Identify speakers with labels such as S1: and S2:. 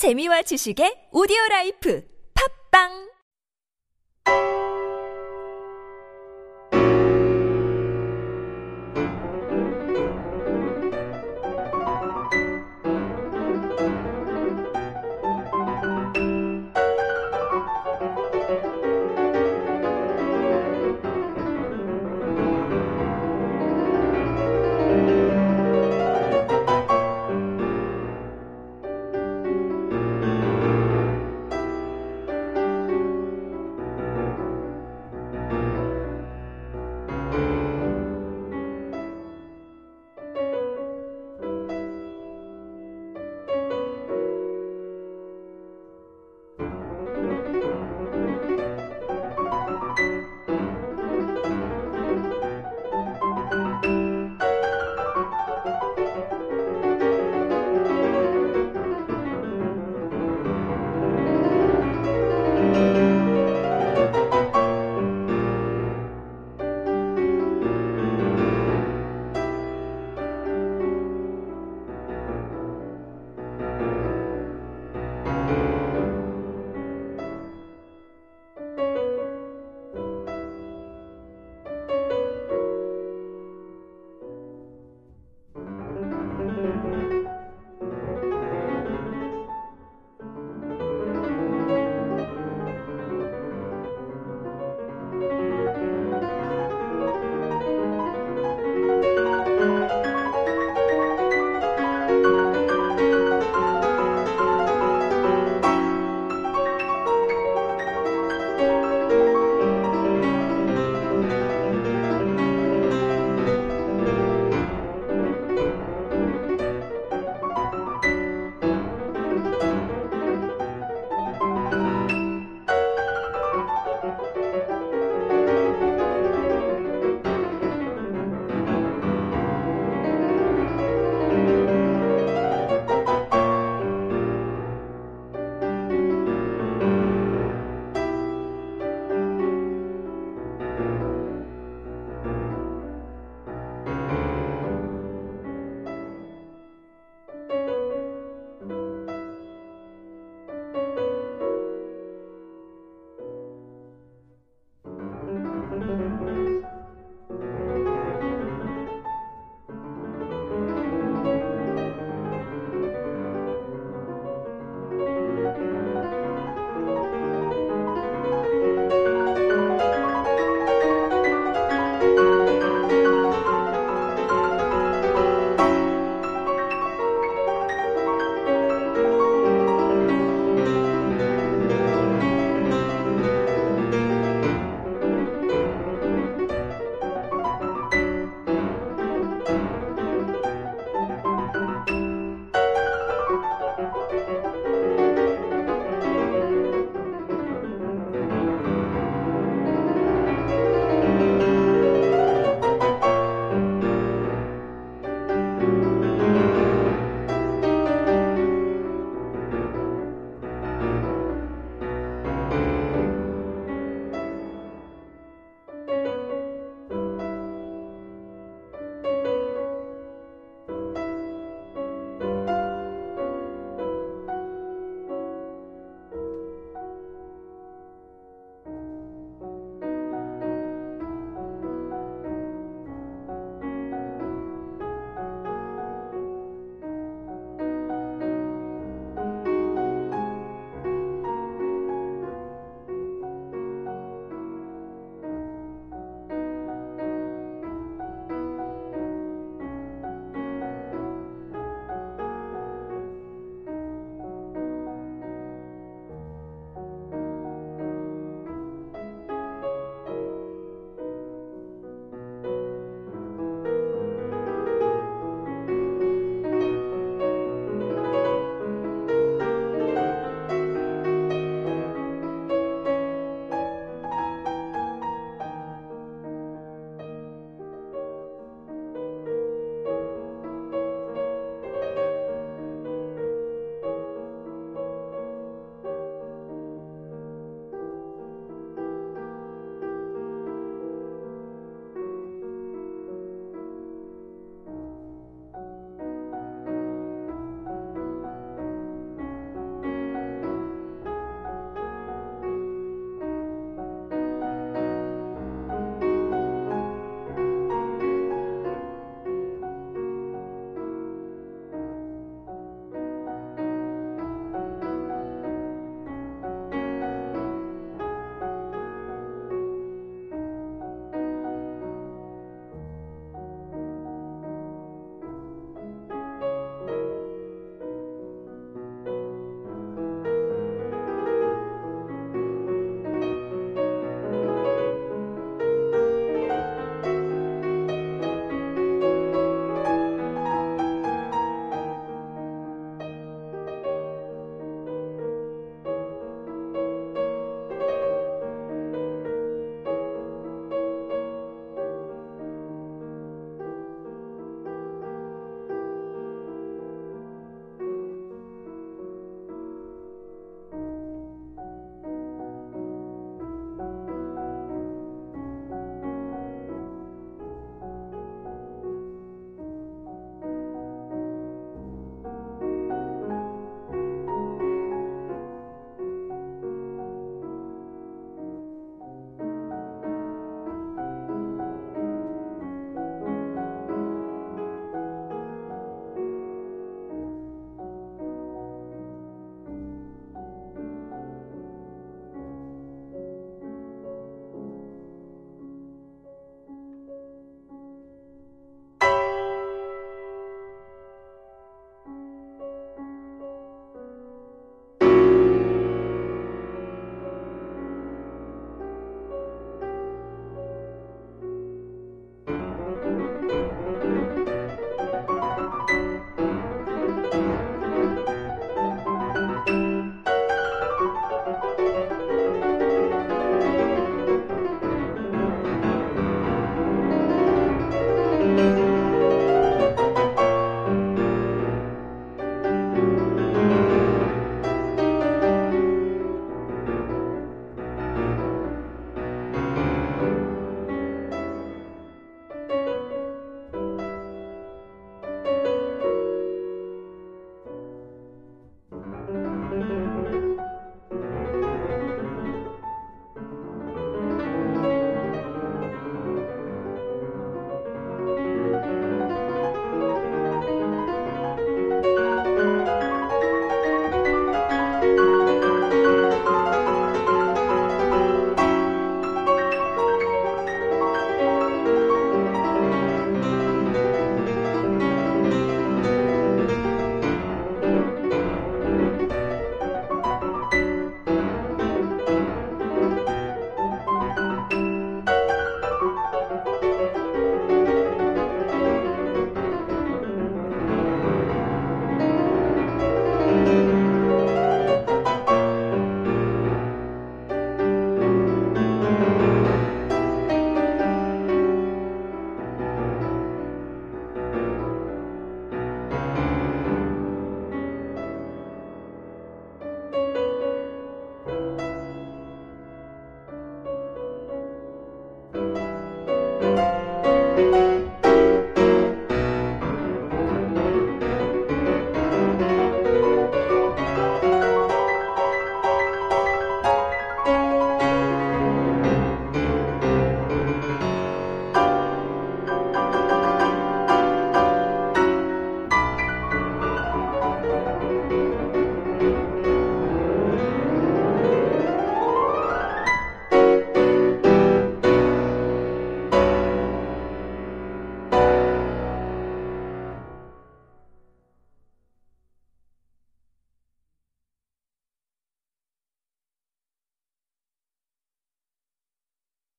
S1: 재미와 지식의 오디오 라이프. 팝빵!